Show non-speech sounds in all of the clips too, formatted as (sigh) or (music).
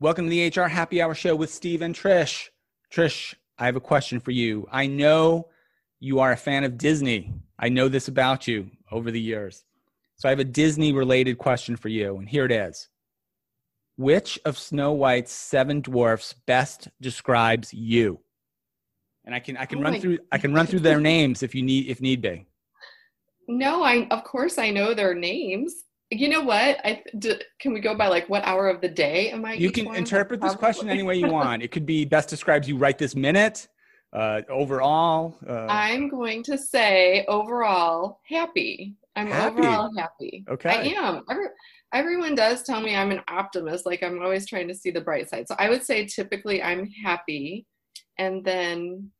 Welcome to the HR Happy Hour Show with Steve and Trish. Trish, I have a question for you. I know you are a fan of Disney. I know this about you over the years. So I have a Disney related question for you, and here it is. Which of Snow White's seven dwarfs best describes you? And I can I can oh run through I can run through their (laughs) names if you need if need be. No, I of course I know their names. You know what? I d- can we go by like what hour of the day am I? You can one? interpret this question any way you want. It could be best describes you right this minute. Uh, overall, uh, I'm going to say overall happy. I'm happy. overall happy. Okay, I am. Every, everyone does tell me I'm an optimist. Like I'm always trying to see the bright side. So I would say typically I'm happy, and then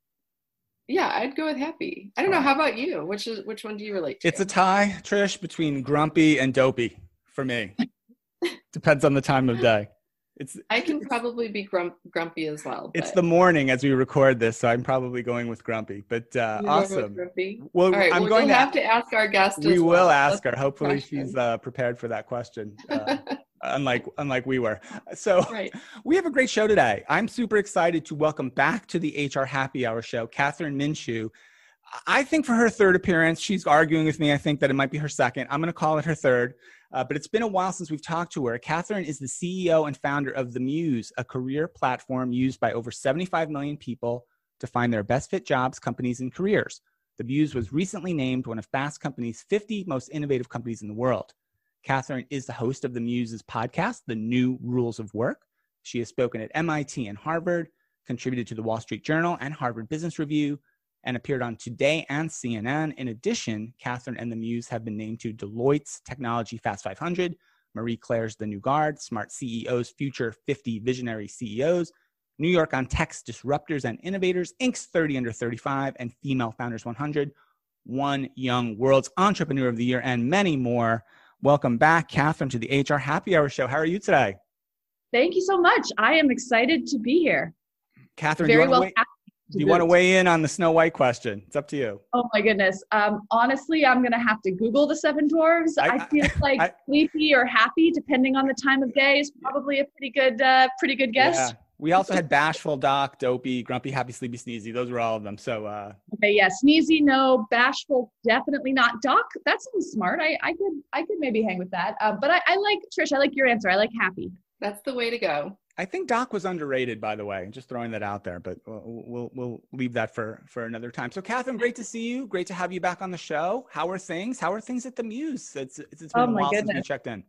yeah, I'd go with happy. I don't know. How about you? Which is which one do you relate to? It's a tie, Trish, between grumpy and dopey for me. (laughs) Depends on the time of day. It's I can probably be grump, grumpy as well. But. It's the morning as we record this, so I'm probably going with grumpy. But uh, awesome. Grumpy? Well, right, I'm well, going to have to ask our guest. We will well. ask her. Hopefully, she's uh, prepared for that question. Uh, (laughs) unlike unlike we were. So right. (laughs) we have a great show today. I'm super excited to welcome back to the HR Happy Hour show Kathryn Minshew. I think for her third appearance, she's arguing with me. I think that it might be her second. I'm going to call it her third. Uh, but it's been a while since we've talked to her. Kathryn is the CEO and founder of The Muse, a career platform used by over 75 million people to find their best fit jobs, companies, and careers. The Muse was recently named one of Fast Company's 50 most innovative companies in the world. Kathryn is the host of the Muse's podcast, The New Rules of Work. She has spoken at MIT and Harvard, contributed to the Wall Street Journal and Harvard Business Review, and appeared on Today and CNN. In addition, Kathryn and the Muse have been named to Deloitte's Technology Fast 500, Marie Claire's The New Guard, Smart CEO's Future 50 Visionary CEOs, New York on Tech's Disruptors and Innovators, Inc.'s 30 Under 35, and Female Founders 100, One Young World's Entrepreneur of the Year, and many more. Welcome back, Kathryn, to the HR Happy Hour Show. How are you today? Thank you so much. I am excited to be here. Kathryn, Very do you, well wait, do you want to weigh in on the Snow White question? It's up to you. Oh my goodness. Um, honestly, I'm going to have to Google the Seven Dwarves. I, I feel (laughs) like I, sleepy or happy, depending on the time of day, is probably a pretty good, uh, pretty good guess. Yeah. We also had bashful, doc, dopey, grumpy, happy, sleepy, sneezy. Those were all of them. So uh okay, yeah, sneezy, no, bashful, definitely not. Doc, that sounds smart. I, I could I could maybe hang with that. Uh, but I, I like Trish. I like your answer. I like happy. That's the way to go. I think Doc was underrated, by the way. Just throwing that out there, but we'll, we'll we'll leave that for for another time. So, Kathryn, great to see you. Great to have you back on the show. How are things? How are things at the Muse? It's it's, it's been oh a while goodness. since we checked in.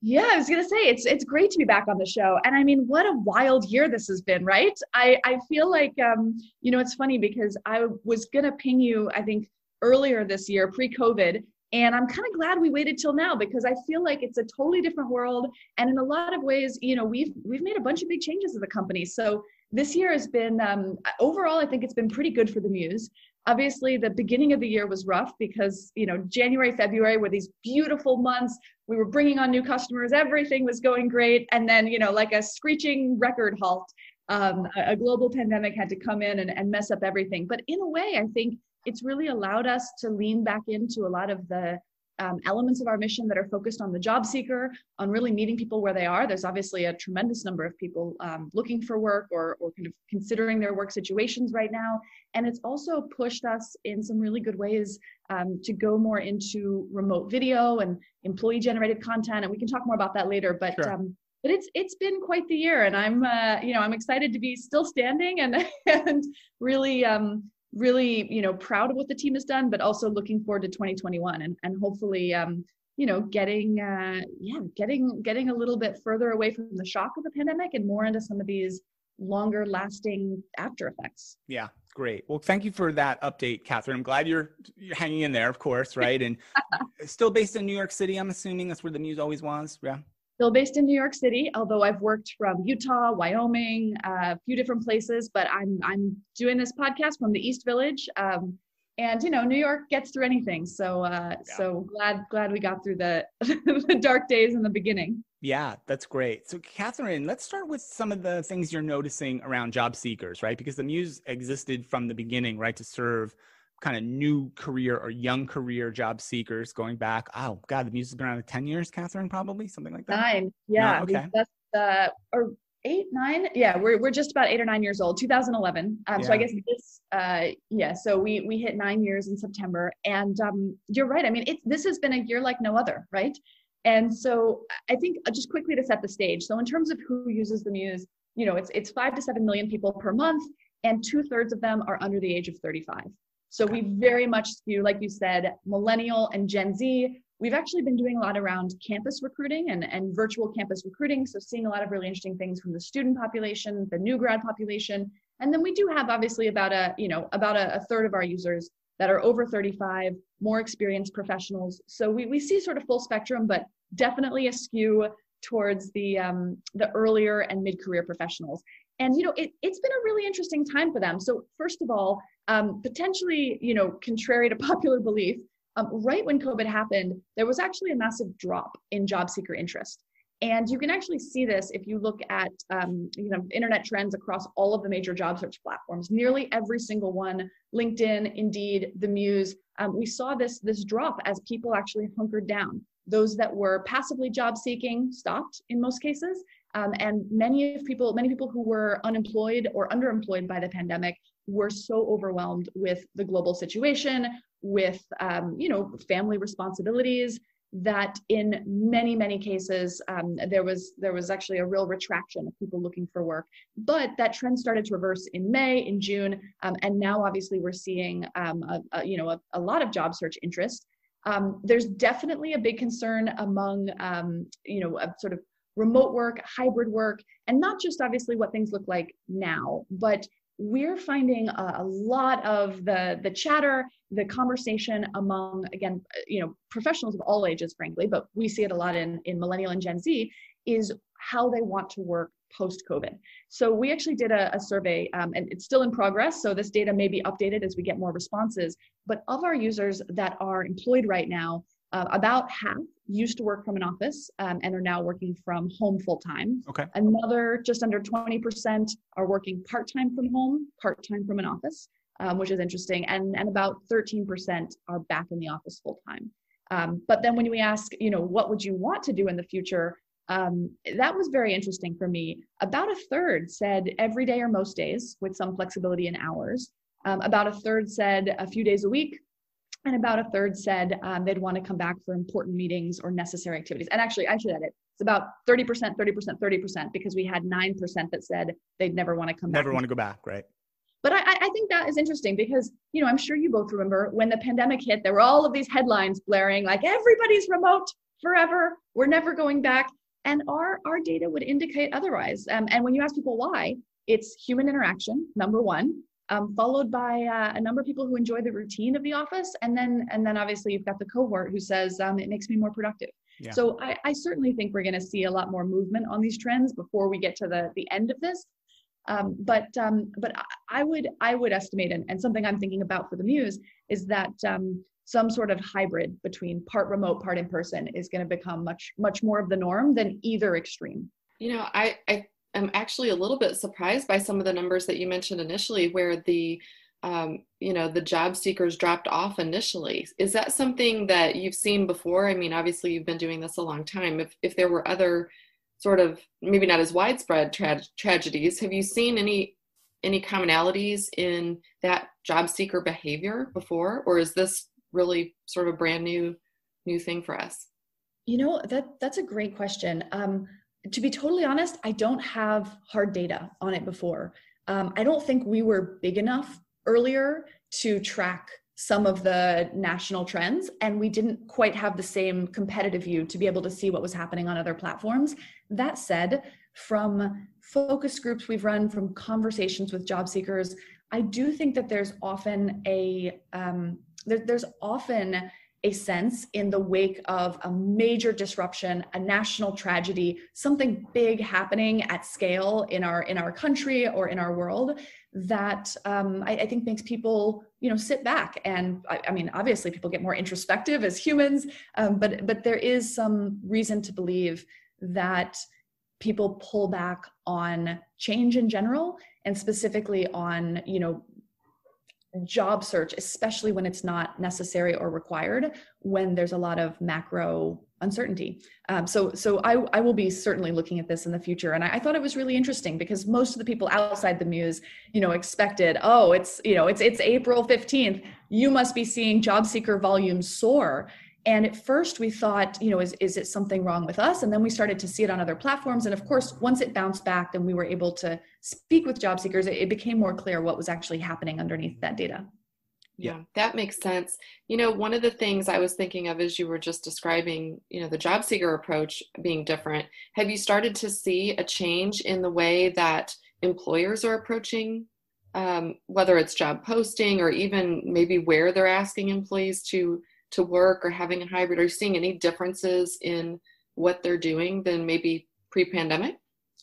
Yeah, I was gonna say it's it's great to be back on the show, and I mean, what a wild year this has been, right? I I feel like um, you know, it's funny because I was gonna ping you, I think earlier this year, pre-COVID, and I'm kind of glad we waited till now because I feel like it's a totally different world, and in a lot of ways, you know, we've we've made a bunch of big changes as a company. So this year has been um, overall, I think it's been pretty good for the Muse obviously the beginning of the year was rough because you know january february were these beautiful months. We were bringing on new customers. Everything was going great. And then you know like a screeching record halt um, a, global pandemic had to come in and, and mess up everything. But in a way i think it's really allowed us to lean back into a lot of the um, elements of our mission that are focused on the job seeker, on really meeting people where they are. There's obviously a tremendous number of people um, looking for work or, or kind of considering their work situations right now. And it's also pushed us in some really good ways um, to go more into remote video and employee generated content. And we can talk more about that later. But sure. Um, but it's it's been quite the year, and I'm uh, you know I'm excited to be still standing and (laughs) and really um, really you know proud of what the team has done but also looking forward to 2021 and, and hopefully um, you know getting uh, yeah getting getting a little bit further away from the shock of the pandemic and more into some of these longer lasting after effects. Yeah great. Well thank you for that update Kathryn. I'm glad you're you're hanging in there of course right? And (laughs) still based in new york city i'm assuming that's where the Muse always was yeah still based in New York City, although I've worked from Utah, Wyoming, uh, a few different places, but I'm I'm doing this podcast from the East Village. Um, and you know, New York gets through anything. So uh, yeah. so glad glad we got through the (laughs) the dark days in the beginning. Yeah, that's great. So, Kathryn, let's start with some of the things you're noticing around job seekers, right? Because the Muse existed from the beginning, right, to serve kind of new career or young career job seekers going back. Oh God, the Muse has been around 10 years, Kathryn, probably something like that. Nine. Yeah. No, okay. That's uh, or eight, nine. Yeah, we're we're just about eight or nine years old. 2011. Um, yeah. So I guess this, uh, yeah. So we we hit nine years in September, and um, you're right. I mean, it's this has been a year like no other, right? And so I think uh, just quickly to set the stage. So in terms of who uses the Muse, you know, it's it's five to seven million people per month, and two thirds of them are under the age of 35. So we very much skew, like you said, millennial and Gen Z. We've actually been doing a lot around campus recruiting and, and virtual campus recruiting. So seeing a lot of really interesting things from the student population, the new grad population. And then we do have obviously about a, you know, about a, a third of our users that are over 35, more experienced professionals. So we, we see sort of full spectrum, but definitely a skew towards the um, the earlier and mid-career professionals. And you know, it, it's been a really interesting time for them. So first of all, um, potentially, you know, contrary to (laughs) popular belief, um, right when COVID happened, there was actually a massive drop in job seeker interest. And you can actually see this if you look at um, you know internet trends across all of the major job search platforms. Nearly every single one, LinkedIn, Indeed, the Muse. Um, we saw this this drop as people actually hunkered down. Those that were passively job seeking stopped in most cases, um, and many of people, many people who were unemployed or underemployed by the pandemic were so overwhelmed with the global situation, with um, you know family responsibilities, that in many many cases um, there was there was actually a real retraction of people looking for work. But that trend started to reverse in may in june um, and now obviously we're seeing um, a, a, you know a, a, lot of job search interest. Um, there's definitely a big concern among um, you know sort of remote work hybrid work and not just obviously what things look like now but we're finding a, lot of the the chatter the conversation among again you know professionals of all ages frankly but we see it a lot in in millennial and gen z is how they want to work post covid so we actually did a, a survey um, and it's still in progress so this data may be updated as we get more responses but of our users that are employed right now uh, about half used to work from an office um, and are now working from home full time. Okay. Another just under 20% are working part time from home, part time from an office, um, which is interesting. And, and about 13% are back in the office full time. Um, but then when we ask, you know, what would you want to do in the future? Um, that was very interesting for me. About a third said every day or most days with some flexibility in hours. Um, about a third said a few days a week, and about a third said um, they'd want to come back for important meetings or necessary activities. And actually, I should add it. It's about 30%, 30%, 30%, because we had 9% that said they'd never want to come never back. Never want to go back, right? But I, I think that is interesting because, you know, I'm sure you both remember when the pandemic hit, there were all of these headlines blaring like everybody's remote forever. We're never going back. And our, our data would indicate otherwise. Um, and when you ask people why, it's human interaction, number one um, followed by uh, a number of people who enjoy the routine of the office, and then and then obviously you've got the cohort who says um, it makes me more productive. Yeah. So I, I, certainly think we're going to see a lot more movement on these trends before we get to the the end of this. Um, but um, but I would I would estimate, and, and something I'm thinking about for the Muse is that um, some sort of hybrid between part remote, part in person is going to become much much more of the norm than either extreme. You know, I I am actually a little bit surprised by some of the numbers that you mentioned initially, where the um, you know the job seekers dropped off initially. Is that something that you've seen before? I mean, obviously you've been doing this a long time. If if there were other sort of maybe not as widespread tra- tragedies, have you seen any any commonalities in that job seeker behavior before, or is this really sort of a brand new new thing for us? You know that that's a great question. Um, to be totally honest, I don't have hard data on it before. Um, I don't think we were big enough earlier to track some of the national trends, and we didn't quite have the same competitive view to be able to see what was happening on other platforms. That said, from focus groups we've run, from conversations with job seekers, I do think that there's often a um, there, there's often a sense in the wake of a major disruption a national tragedy something big happening at scale in our in our country or in our world that um, I, I, think makes people you know sit back. And I, I, mean obviously people get more introspective as humans um, but but there is some reason to believe that people pull back on change in general and specifically on you know job search, especially when it's not necessary or required, when there's a lot of macro uncertainty. Um, so, so I, I will be certainly looking at this in the future. And I, I, thought it was really interesting because most of the people outside the Muse, you know, expected, oh, it's, you know, it's, it's April 15th. You must be seeing job seeker volumes soar. And at first we thought, you know, is, is it something wrong with us? And then we started to see it on other platforms. And of course, once it bounced back, then we were able to speak with job seekers. It, it became more clear what was actually happening underneath that data. Yeah, that makes sense. You know, one of the things I was thinking of as you were just describing, you know, the job seeker approach being different. Have you started to see a change in the way that employers are approaching, um, whether it's job posting or even maybe where they're asking employees to to work or having a hybrid? Are you seeing any differences in what they're doing than maybe pre-pandemic?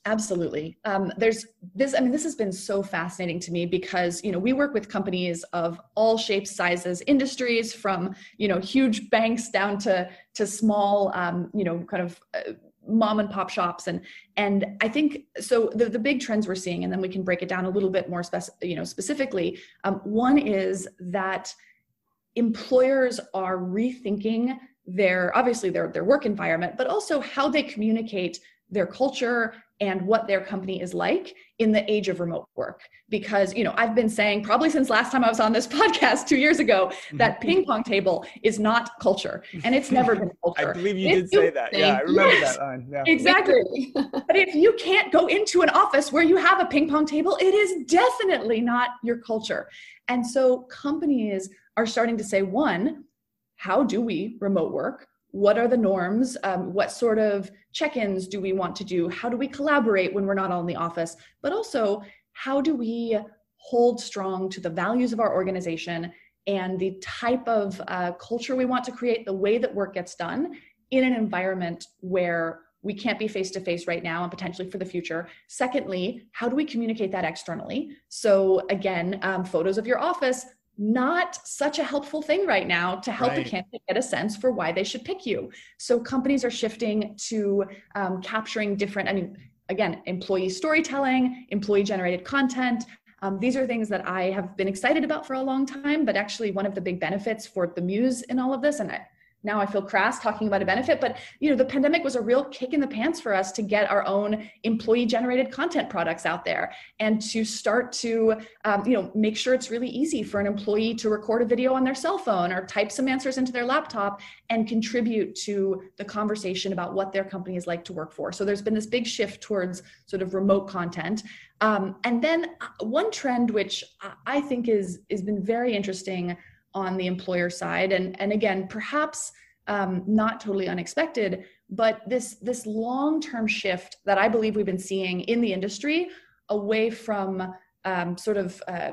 Absolutely. Um, there's this, I mean, this has been so fascinating to me because, you know, we work with companies of all shapes, sizes, industries from, you know, huge banks down to, to small, um, you know, kind of uh, mom and pop shops. And, and I think, so the, the big trends we're seeing, and then we can break it down a little bit more, spec- you know, specifically. Um, one is that employers are rethinking their, obviously their, their work environment, but also how they communicate their culture and what their company is like in the age of remote work. Because you know i've been saying probably since last time i was on this (laughs) podcast two years ago that (laughs) ping pong table is not culture and it's never been (laughs) culture. i believe you if did you, say that. Yeah i remember yes, that line. Yeah. exactly. But if you can't go into an office where you have a ping pong table it is definitely not your culture. And so companies are starting to say one how do we remote work what are the norms um, what sort of check-ins do we want to do how do we collaborate when we're not all in the office but also how do we hold strong to the values of our organization and the type of uh, culture we want to create the way that work gets done in an environment where we can't be face to face right now and potentially for the future. Secondly, how do we communicate that externally? So, again, um, photos of your office, not such a helpful thing right now to help right. a candidate get a sense for why they should pick you. So companies are shifting to um, capturing different, I mean, again, employee storytelling, employee generated content. Um, these are things that I have been excited about for a long time, but actually one of the big benefits for the Muse in all of this, and I, now I feel crass talking about a benefit, but you know, the pandemic was a real kick in the pants for us to get our own employee generated content products out there and to start to, um, you know, make sure it's really easy for an employee to record a video on their cell phone or type some answers into their laptop and contribute to the conversation about what their company is like to work for. So there's been this big shift towards sort of remote content. Um, and then uh, one trend which I think is has been very interesting on the employer side. And and again perhaps um, not totally unexpected but this this long term shift that i believe we've been seeing in the industry away from um, sort of uh,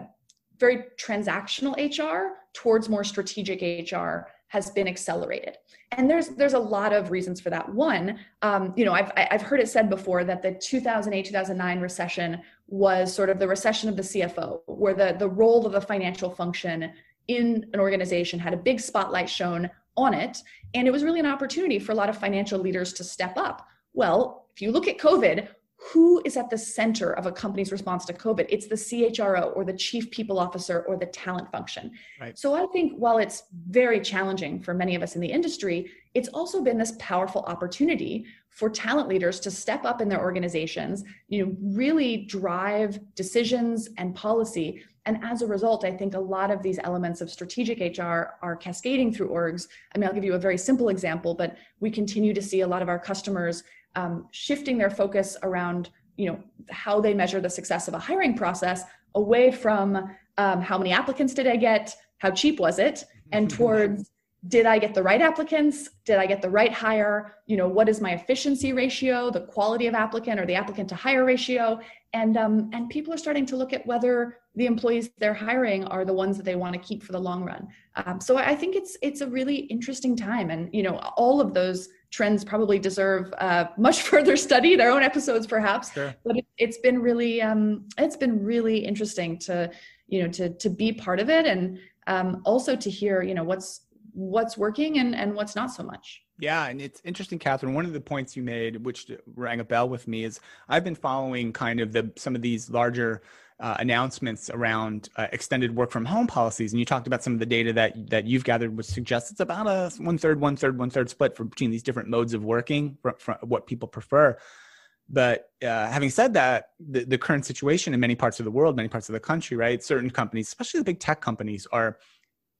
very transactional hr towards more strategic hr has been accelerated. And there's there's a lot of reasons for that. One um, you know i've i've heard it said before that the 2008 2009 recession was sort of the recession of the cfo where the the role of the financial function in an organization had a big spotlight shown on it. And it was really an opportunity for a lot of financial leaders to step up. Well, if you look at COVID, who is at the center of a company's response to COVID? It's the CHRO or the chief people officer or the talent function. Right. So I think while it's very challenging for many of us in the industry, it's also been this powerful opportunity for talent leaders to step up in their organizations, you know, really drive decisions and policy and as a result, I think a lot of these elements of strategic HR are cascading through orgs. I mean, I'll give you a very simple example, but we continue to see a lot of our customers um, shifting their focus around, you know, how they measure the success of a hiring process away from um, how many applicants did I get, how cheap was it, and towards did I get the right applicants? Did I get the right hire? You know, what is my efficiency ratio, the quality of applicant or the applicant to hire ratio? And um, and people are starting to look at whether the employees they're hiring are the ones that they want to keep for the long run. Um, so I think it's it's a really interesting time, and you know, all of those trends probably deserve uh, (laughs) much further study, their own episodes perhaps. Sure. But it, has been really um, it's been really interesting to you know to to be part of it and um, also to hear you know what's what's working and, and what's not so much. Yeah, and it's interesting, Kathryn. One of the points you made, which rang a bell with me, is I've been following kind of the some of these larger uh, announcements around uh, extended work from home policies, and you talked about some of the data that that you've gathered, which suggests it's about a one third, one third, one third split for between these different modes of working, what people prefer. But uh, having said that, the, the current situation in many parts of the world, many parts of the country, right? Certain companies, especially the big tech companies, are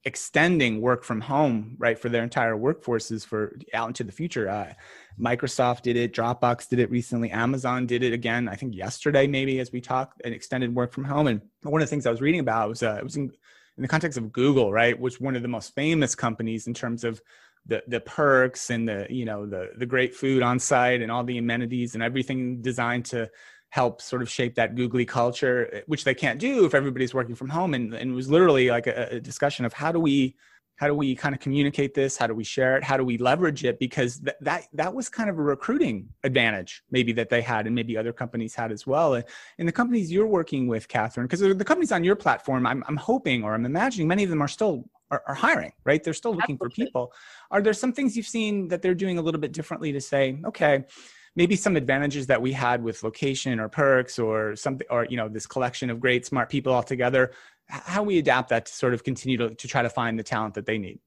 extending work from home right for their entire workforces for out into the future. Uh, microsoft did it dropbox did it recently amazon did it again i think yesterday maybe as we talked an extended work from home. And one of the things i was reading about was uh, it was in, in the context of google right which one of the most famous companies in terms of the the perks and the you know the the great food on site and all the amenities and everything designed to help sort of shape that googly culture, eh, which they can't do if everybody's working from home. And, and it was literally like a, a discussion of how do we how do we kind of communicate this? How do we share it? How do we leverage it? Because th- that that was kind of a recruiting advantage maybe that they had and maybe other companies had as well. And, and the companies you're working with Kathryn because the companies on your platform I'm, I'm hoping or i'm imagining many of them are still are, are hiring right? They're still looking Absolutely. for people. Are there some things you've seen that they're doing a little bit differently to say okay maybe some advantages that we had with location or perks or something or you know this collection of great smart people all together how we adapt that to sort of continue to, to try to find the talent that they need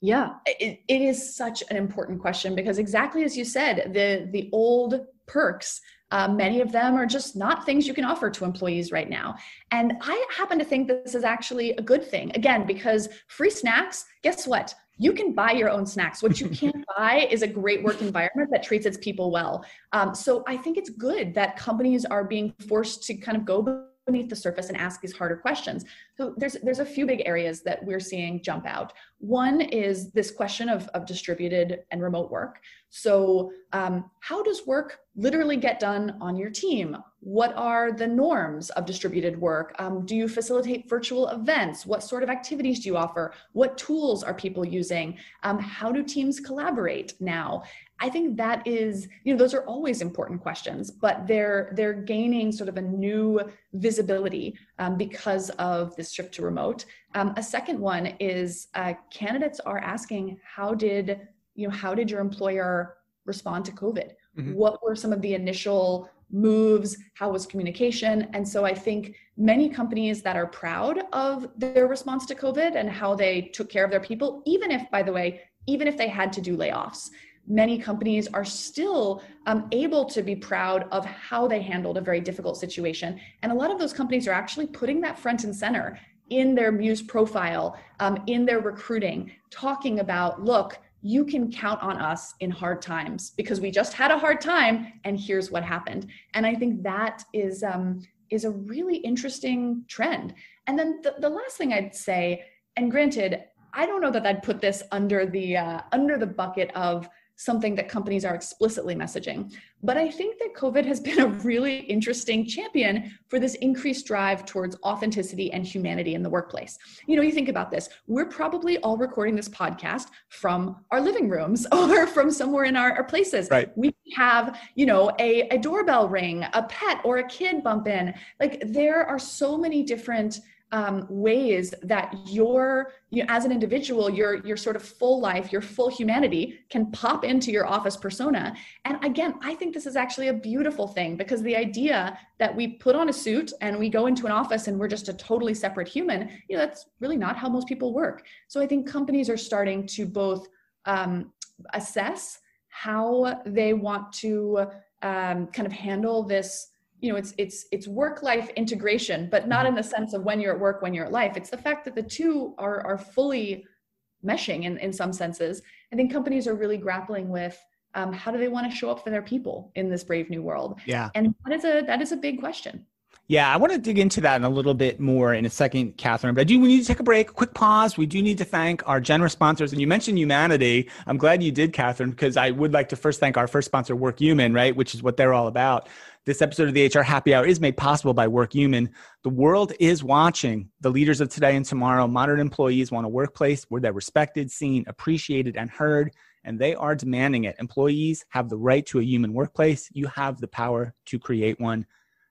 yeah it, it is such an important question because exactly as you said the the old perks uh, many of them are just not things you can offer to employees right now. And I happen to think this is actually a good thing. Again, because free snacks, guess what? You can buy your own snacks. What you (laughs) can't buy is a great work environment that treats its people well. Um, so I think it's good that companies are being forced to kind of go beneath the surface and ask these harder questions. So there's there's a few big areas that we're seeing jump out. One is this question of, of distributed and remote work. So um, how does work literally get done on your team? What are the norms of distributed work? Um, do you facilitate virtual events? What sort of activities do you offer? What tools are people using? Um, how do teams collaborate now? I think that is, you know, those are always important questions, but they're they're gaining sort of a new visibility um, because of this shift to remote. Um, a second one is uh, candidates are asking, how did you know how did your employer respond to COVID? Mm-hmm. What were some of the initial moves? How was communication? And so I think many companies that are proud of their response to COVID and how they took care of their people, even if, by the way, even if they had to do layoffs many companies are still um, able to be proud of how they handled a very difficult situation. And a lot of those companies are actually putting that front and center in their Muse profile, um, in their recruiting, talking about, look, you can count on us in hard times because we just had a hard time and here's what happened. And I think that is, um, is a really interesting trend. And then the, the last thing I'd say, and granted, I don't know that I'd put this under the uh, under the bucket of something that companies are explicitly messaging. But I think that COVID has (laughs) been a really interesting champion for this increased drive towards authenticity and humanity in the workplace. You know, you think about this, we're probably all recording this podcast from our living rooms (laughs) or from somewhere in our, our places. Right. We have, you know, a, a doorbell ring, a pet or a kid bump in. Like there are so many different um, ways that your you know, as an individual your your sort of full life your full humanity can pop into your office persona. And again i think this is actually a beautiful thing because the idea that we put on a suit and we go into an office and we're just a totally separate human you know that's really not how most people work. So i think companies are starting to both um, assess how they want to um, kind of handle this you know it's it's it's work life integration but not mm-hmm. in the sense of when you're at work when you're at life it's the fact that the two are are fully meshing in in some senses i think companies are really grappling with um, how do they want to show up for their people in this brave new world yeah and that is a that is a big question yeah, I want to dig into that in a little bit more in a second, Kathryn. But I do we need to take a break, quick pause. We do need to thank our generous sponsors. And you mentioned humanity. I'm glad you did, Kathryn, because I would like to first thank our first sponsor, Workhuman, right, which is what they're all about. This episode of the HR Happy Hour is made possible by Workhuman. The world is watching. The leaders of today and tomorrow, modern employees want a workplace where they're respected, seen, appreciated, and heard, and they are demanding it. Employees have the right to a human workplace. You have the power to create one.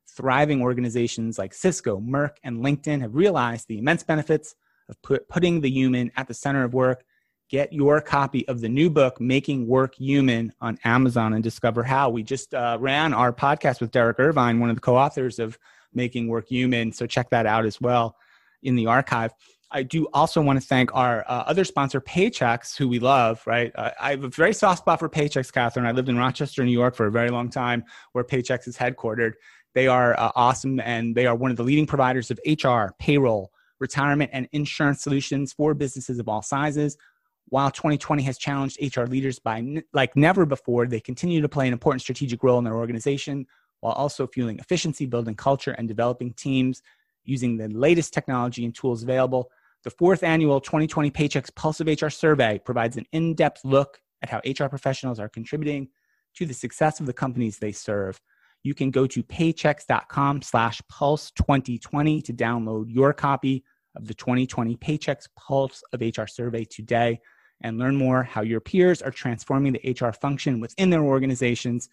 Thriving organizations like Cisco, Merck, and LinkedIn have realized the immense benefits of put, putting the human at the center of work get your copy of the new book, Making Work Human, on Amazon and discover how. We just uh, ran our podcast with Derek Irvine, one of the co authors of Making Work Human. So check that out as well in the archive. I do also want to thank our uh, other sponsor, Paychex, who we love, right? Uh, I have a very soft spot for Paychex, Kathryn. I lived in Rochester, New York for a very long time, where Paychex is headquartered. They are uh, awesome and they are one of the leading providers of HR, payroll, retirement, and insurance solutions for businesses of all sizes. While 2020 has challenged HR leaders by n- like never before, they continue to play an important strategic role in their organization while also fueling efficiency, building culture, and developing teams using the latest technology and tools available. The fourth annual 2020 Paychex Pulse of HR survey provides an in depth look at how HR professionals are contributing to the success of the companies they serve. You can go to paychex.com slash pulse 2020 to download your copy of the 2020 Paychex Pulse of HR survey today and learn more how your peers are transforming the HR function within their organizations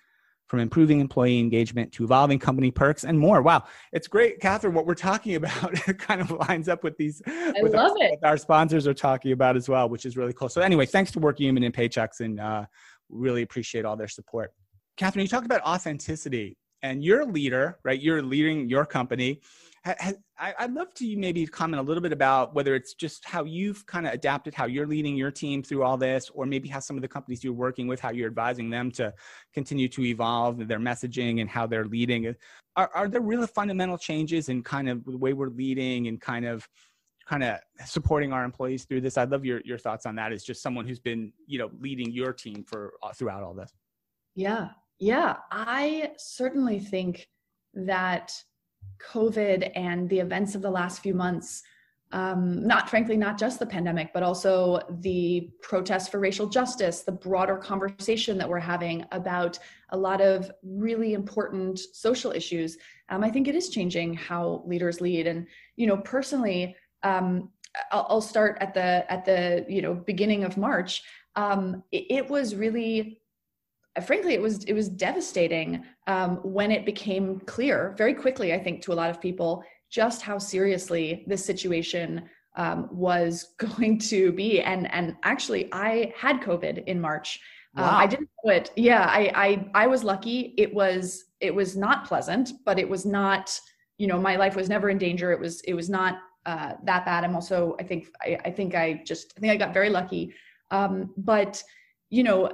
from improving employee engagement to evolving company perks and more. Wow, it's great, Kathryn. What we're talking (laughs) about kind of lines up with these. I with love our, it. our sponsors are talking about as well, which is really cool. So anyway, thanks to Workhuman and Paychex, and uh, really appreciate all their support. Kathryn, you talked about authenticity, and you're a leader, right? You're leading your company. I'd love to maybe comment a little bit about whether it's just how you've kind of adapted how you're leading your team through all this, or maybe how some of the companies you're working with, how you're advising them to continue to evolve their messaging and how they're leading. Are, are there really fundamental changes in kind of the way we're leading and kind of kind of supporting our employees through this? I'd love your, your thoughts on that as just someone who's been, you know, leading your team for uh, throughout all this. Yeah. Yeah. I certainly think that COVID and the events of the last few months, um, not frankly, not just the pandemic, but also the protests for racial justice, the broader conversation that we're having about a lot of really important social issues. Um, I think it is changing how leaders lead. And, you know, personally, um, I'll, I'll, start at the at the you know beginning of March. Um, it, it was really frankly it was it was devastating um, when it became clear very quickly i think to a lot of people just how seriously this situation um, was (laughs) going to be. And and actually i had covid in march. Wow. uh, i didn't know it. Yeah I, I i was lucky. It was it was not pleasant but it was not you know my life was never in danger. It was it was not uh, that bad. I'm also i think I, I think i just i think i got very lucky. Um, but you know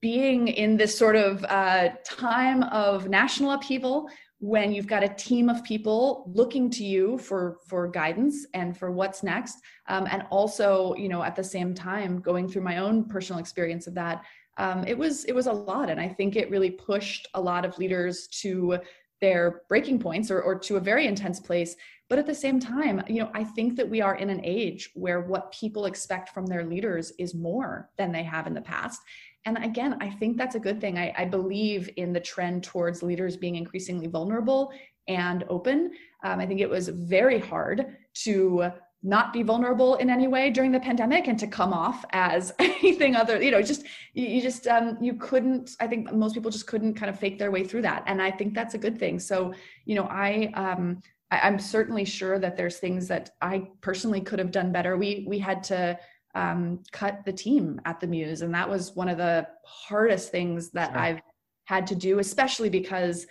being in this sort of uh, time of national upheaval when you've got a team of people looking to you for for guidance and for what's next um, and also you know at the same time going through my own personal experience of that um, it was it was a lot. And i think it really pushed a lot of leaders to their breaking points or, or to a very intense place. But at the same time you know i think that we are in an age where what people expect from their leaders is more than they have in the past and again, I think that's a good thing. I, I, believe in the trend towards leaders being increasingly vulnerable and open. Um, I think it was very hard to not be vulnerable in any way during the pandemic and to come off as (laughs) anything other you know just you, you just um, you couldn't i think most people just couldn't kind of fake their way through that and i think that's a good thing so you know i um I, i'm certainly sure that there's things that i personally could have done better we we had to um, cut the team at the Muse. And that was one of the hardest things that sure. I've had to do, especially because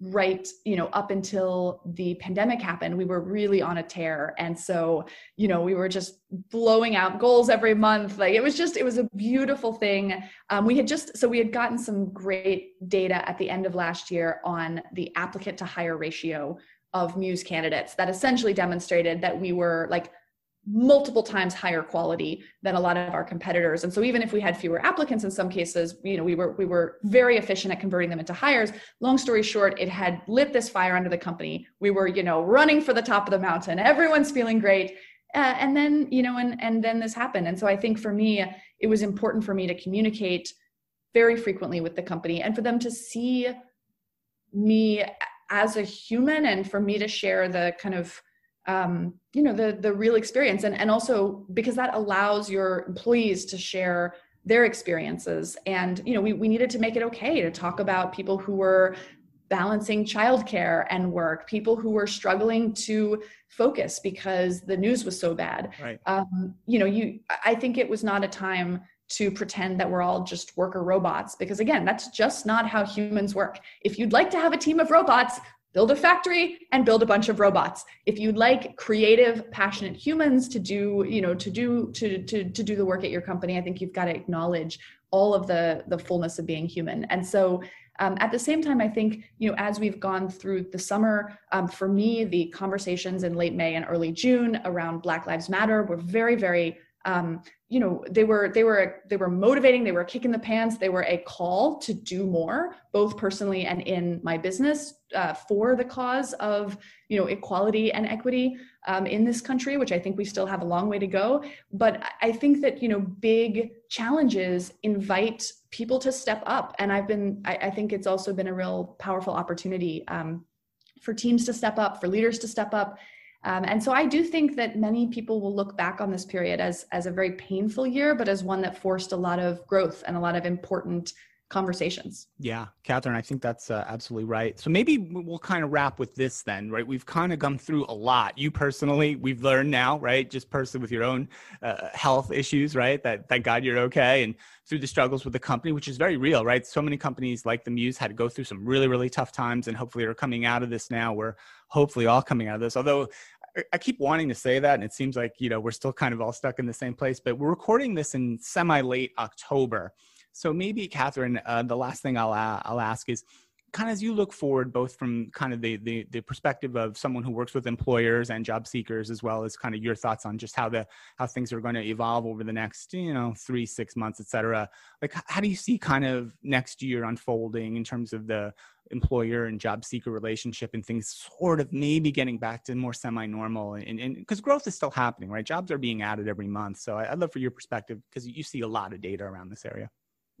right you know up until the pandemic happened we were really on a tear and so you know we were just blowing out goals every month like it was just it was a beautiful thing um, we had just so we had gotten some great data at the end of last year on the applicant to hire ratio of muse candidates that essentially demonstrated that we were like multiple times higher quality than a lot of our competitors. And so even if we had fewer applicants in some cases you know we were we were very efficient at converting them into hires. Long story short it had lit this fire under the company. We were you know running for the top of the mountain. Everyone's feeling great. Uh, and then you know and and then this happened. And so i think for me it was important for me to communicate very frequently with the company and for them to see me as a human and for me to share the kind of um, you know the the real experience and and also because that allows your employees to share their experiences and you know we, we needed to make it okay to talk about people who were balancing childcare and work, people who were struggling to focus because the news was so bad. Right. Um, you know, you I think it was not a time to pretend that we're all just worker robots because again, that's just not how humans work. If you'd like to have a team of robots, build a factory and build a bunch of robots. If you'd like creative passionate humans to do you know to do to to, to do the work at your company i think you've got to acknowledge all of the the fullness of being human. And so um, at the same time i think you know as we've gone through the summer um, for me the conversations in late may and early june around black lives matter were very very um, you know they were they were they were motivating they were kicking the pants they were a call to do more both personally and in my business uh, for the cause of you know equality and equity um, in this country which i think we still have a long way to go. But i think that you know big challenges invite people to step up. And i've been i, I think it's also been a real powerful opportunity um, for teams to step up for leaders to step up um, and so I do think that many people will look back on this period as, as a very painful year, but as one that forced a lot of growth and a lot of important conversations. Yeah, Kathryn, I think that's uh, absolutely right. So maybe we'll kind of wrap with this then, right? We've kind of gone through a lot. You personally, we've learned now, right? Just personally with your own uh, health issues, right? That thank God you're okay, and through the struggles with the company, which is very real, right? So many companies like the Muse had to go through some really, really tough times, and hopefully are coming out of this now. We're hopefully all coming out of this. Although I keep wanting to say that, and it seems like you know we're still kind of all stuck in the same place. But we're recording this in semi late October, so maybe Kathryn, uh, the last thing I'll I'll ask is kind of as you look forward, both from kind of the, the the perspective of someone who works with employers and job seekers, as well as kind of your thoughts on just how the how things are going to evolve over the next you know three six months, et cetera. Like how do you see kind of next year unfolding in terms of the employer and job seeker relationship and things sort of maybe getting back to more semi-normal and because growth is still happening right jobs are being added every month so I, i'd love for your perspective because you see a lot of data around this area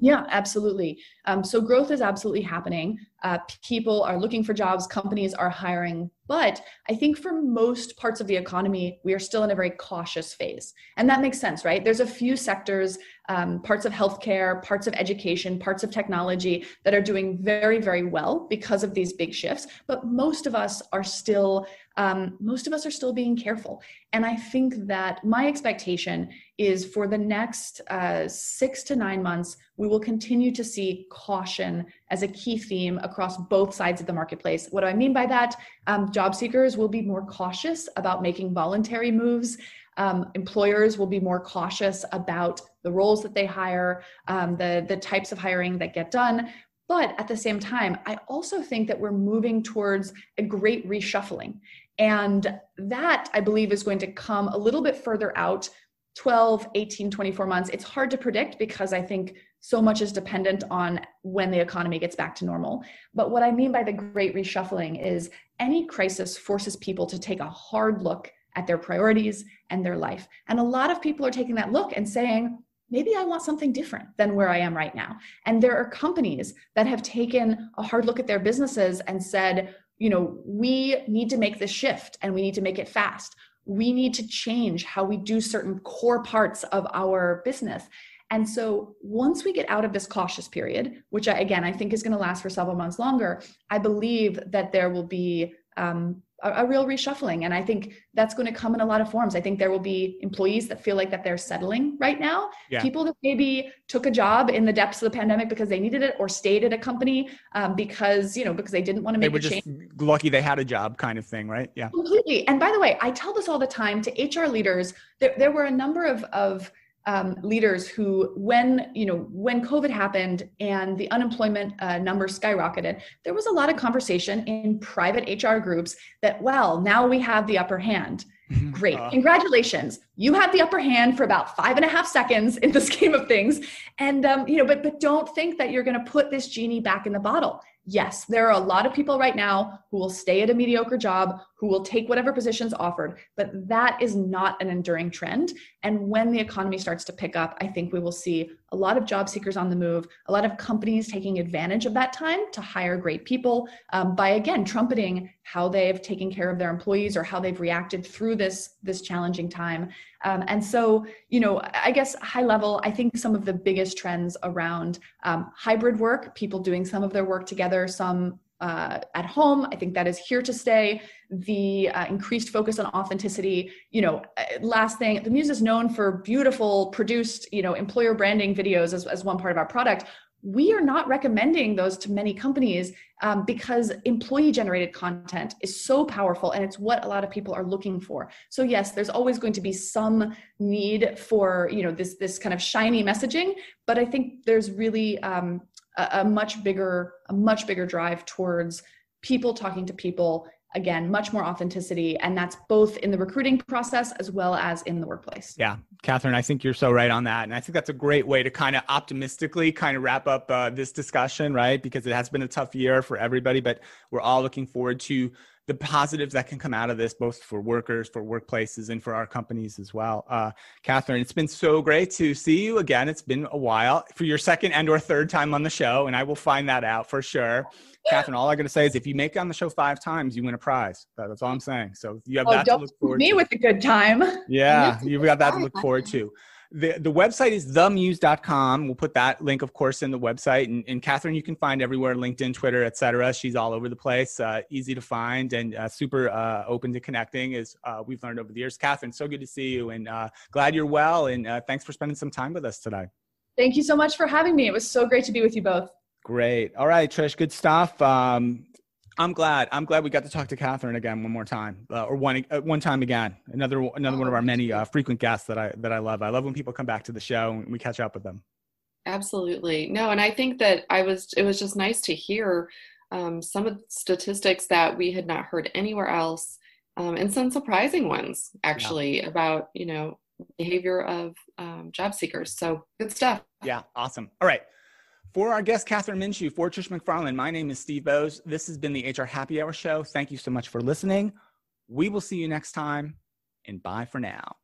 yeah, absolutely. Um, so growth is absolutely happening. Uh, people are looking for jobs, companies are hiring. But I think for most parts of the economy, we are still in a very cautious phase. And that makes sense, right? There's a few sectors, um, parts of healthcare, parts of education, parts of technology that are doing very, very well because of these big shifts. But most of us are still um, most of us are still being careful. And I think that my expectation is for the next uh, six to nine months, we will continue to see caution as a key theme across both sides of the marketplace. What do I mean by that? Um, job seekers will be more cautious about making voluntary moves. Um, employers will be more cautious about the roles that they hire, um, the, the types of hiring that get done. But at the same time, I also think that we're moving towards a great reshuffling. And that, I believe, is going to come a little bit further out 12, 18, 24 months. It's hard to predict because I think so much is dependent on when the economy gets back to normal. But what I mean by the great reshuffling is any crisis forces people to take a hard look at their priorities and their life. And a lot of people are taking that look and saying, maybe I want something different than where I am right now. And there are companies that have taken a hard look at their businesses and said, you know, we need to make this shift and we need to make it fast. We need to change how we do certain core parts of our business. And so once we get out of this cautious period, which I, again, I think is going to last for several months longer, I believe that there will be um, a, a, real reshuffling. And I think that's going to come in a lot of forms. I think there will be employees that feel like that they're settling right now. Yeah. People that maybe took a job in the depths of the pandemic because they needed it or stayed at a company um, because, you know, because they didn't want to make they were just change. lucky they had a job kind of thing, right? Yeah. Completely. And by the way, I tell this all the time to HR leaders. There, there were a number of, of um, leaders who, when you know, when COVID happened and the unemployment uh, numbers skyrocketed, there was a lot of conversation in private HR groups that, well, now we have the upper hand. (laughs) Great, uh, congratulations! You have the upper hand for about five and a half seconds in the (laughs) scheme of things, and um, you know, but but don't think that you're going to put this genie back in the bottle yes, there are a lot of people right now who will stay at a mediocre job, who will take whatever positions offered, but that is not an enduring trend. And when the economy starts to pick up, I think we will see a lot of job seekers on the move, a lot of companies taking advantage of that time to hire great people um, by again trumpeting how they've taken care of their employees or how they've reacted through this this challenging time. Um, and so, you know, I guess high level, I think some of the biggest trends around um, hybrid work, people doing some of their work together, some uh, at home. I think that is here to stay. The uh, increased focus on authenticity. You know, uh, last thing, the Muse is known for beautiful, produced, you know, employer branding videos as, as one part of our product. We are not recommending those to many companies um, because employee generated content is so powerful and it's what a lot of people are looking for. So yes, there's always going to be some need for you know this this kind of shiny messaging, but I think there's really um, a, a much bigger a much bigger drive towards people talking to people again much more authenticity and that's both in the recruiting process as well as in the workplace. Yeah. Kathryn i think you're so right on that and i think that's a great way to kind of optimistically kind of wrap up uh, this discussion right? Because it has been a tough year for everybody but we're all looking forward to the positives that can come out of this, both for workers, for workplaces, and for our companies as well. Uh, Kathryn, it's been so great to see you again. It's been a while for your second and or third time on the show, and I will find that out for sure. Kathryn, all I got to say is if you make it on the show five times, you win a prize. That's all I'm saying. So you have oh, that to look forward to me to. with a good time. Yeah, (laughs) you've got that to look forward to the, the website is themuse.com. We'll put that link, of course, in the website. And, and Kathryn, you can find everywhere LinkedIn, Twitter, etc. She's all over the place, uh, easy to find, and uh, super uh, open to connecting, as uh, we've learned over the years. Kathryn, so good to see you, and uh, glad you're well. And uh, thanks for spending some time with us today. Thank you so much for having me. It was so great to be with you both. Great. All right, Trish, good stuff. Um, I'm glad. I'm glad we got to talk to Kathryn again one more time, uh, or one uh, one time again. Another another oh, one of our many uh, frequent guests that I that I love. I love when people come back to the show and we catch up with them. Absolutely. No, and I think that I was. It was just nice to hear um, some of the statistics that we had not heard anywhere else, um, and some surprising ones actually yeah. about you know behavior of um, job seekers. So good stuff. Yeah. Awesome. All right. For our guest, Kathryn Minshew, for Trish McFarlane, my name is Steve Boese. This has been the HR Happy Hour Show. Thank you so much for listening. We will see you next time, and bye for now.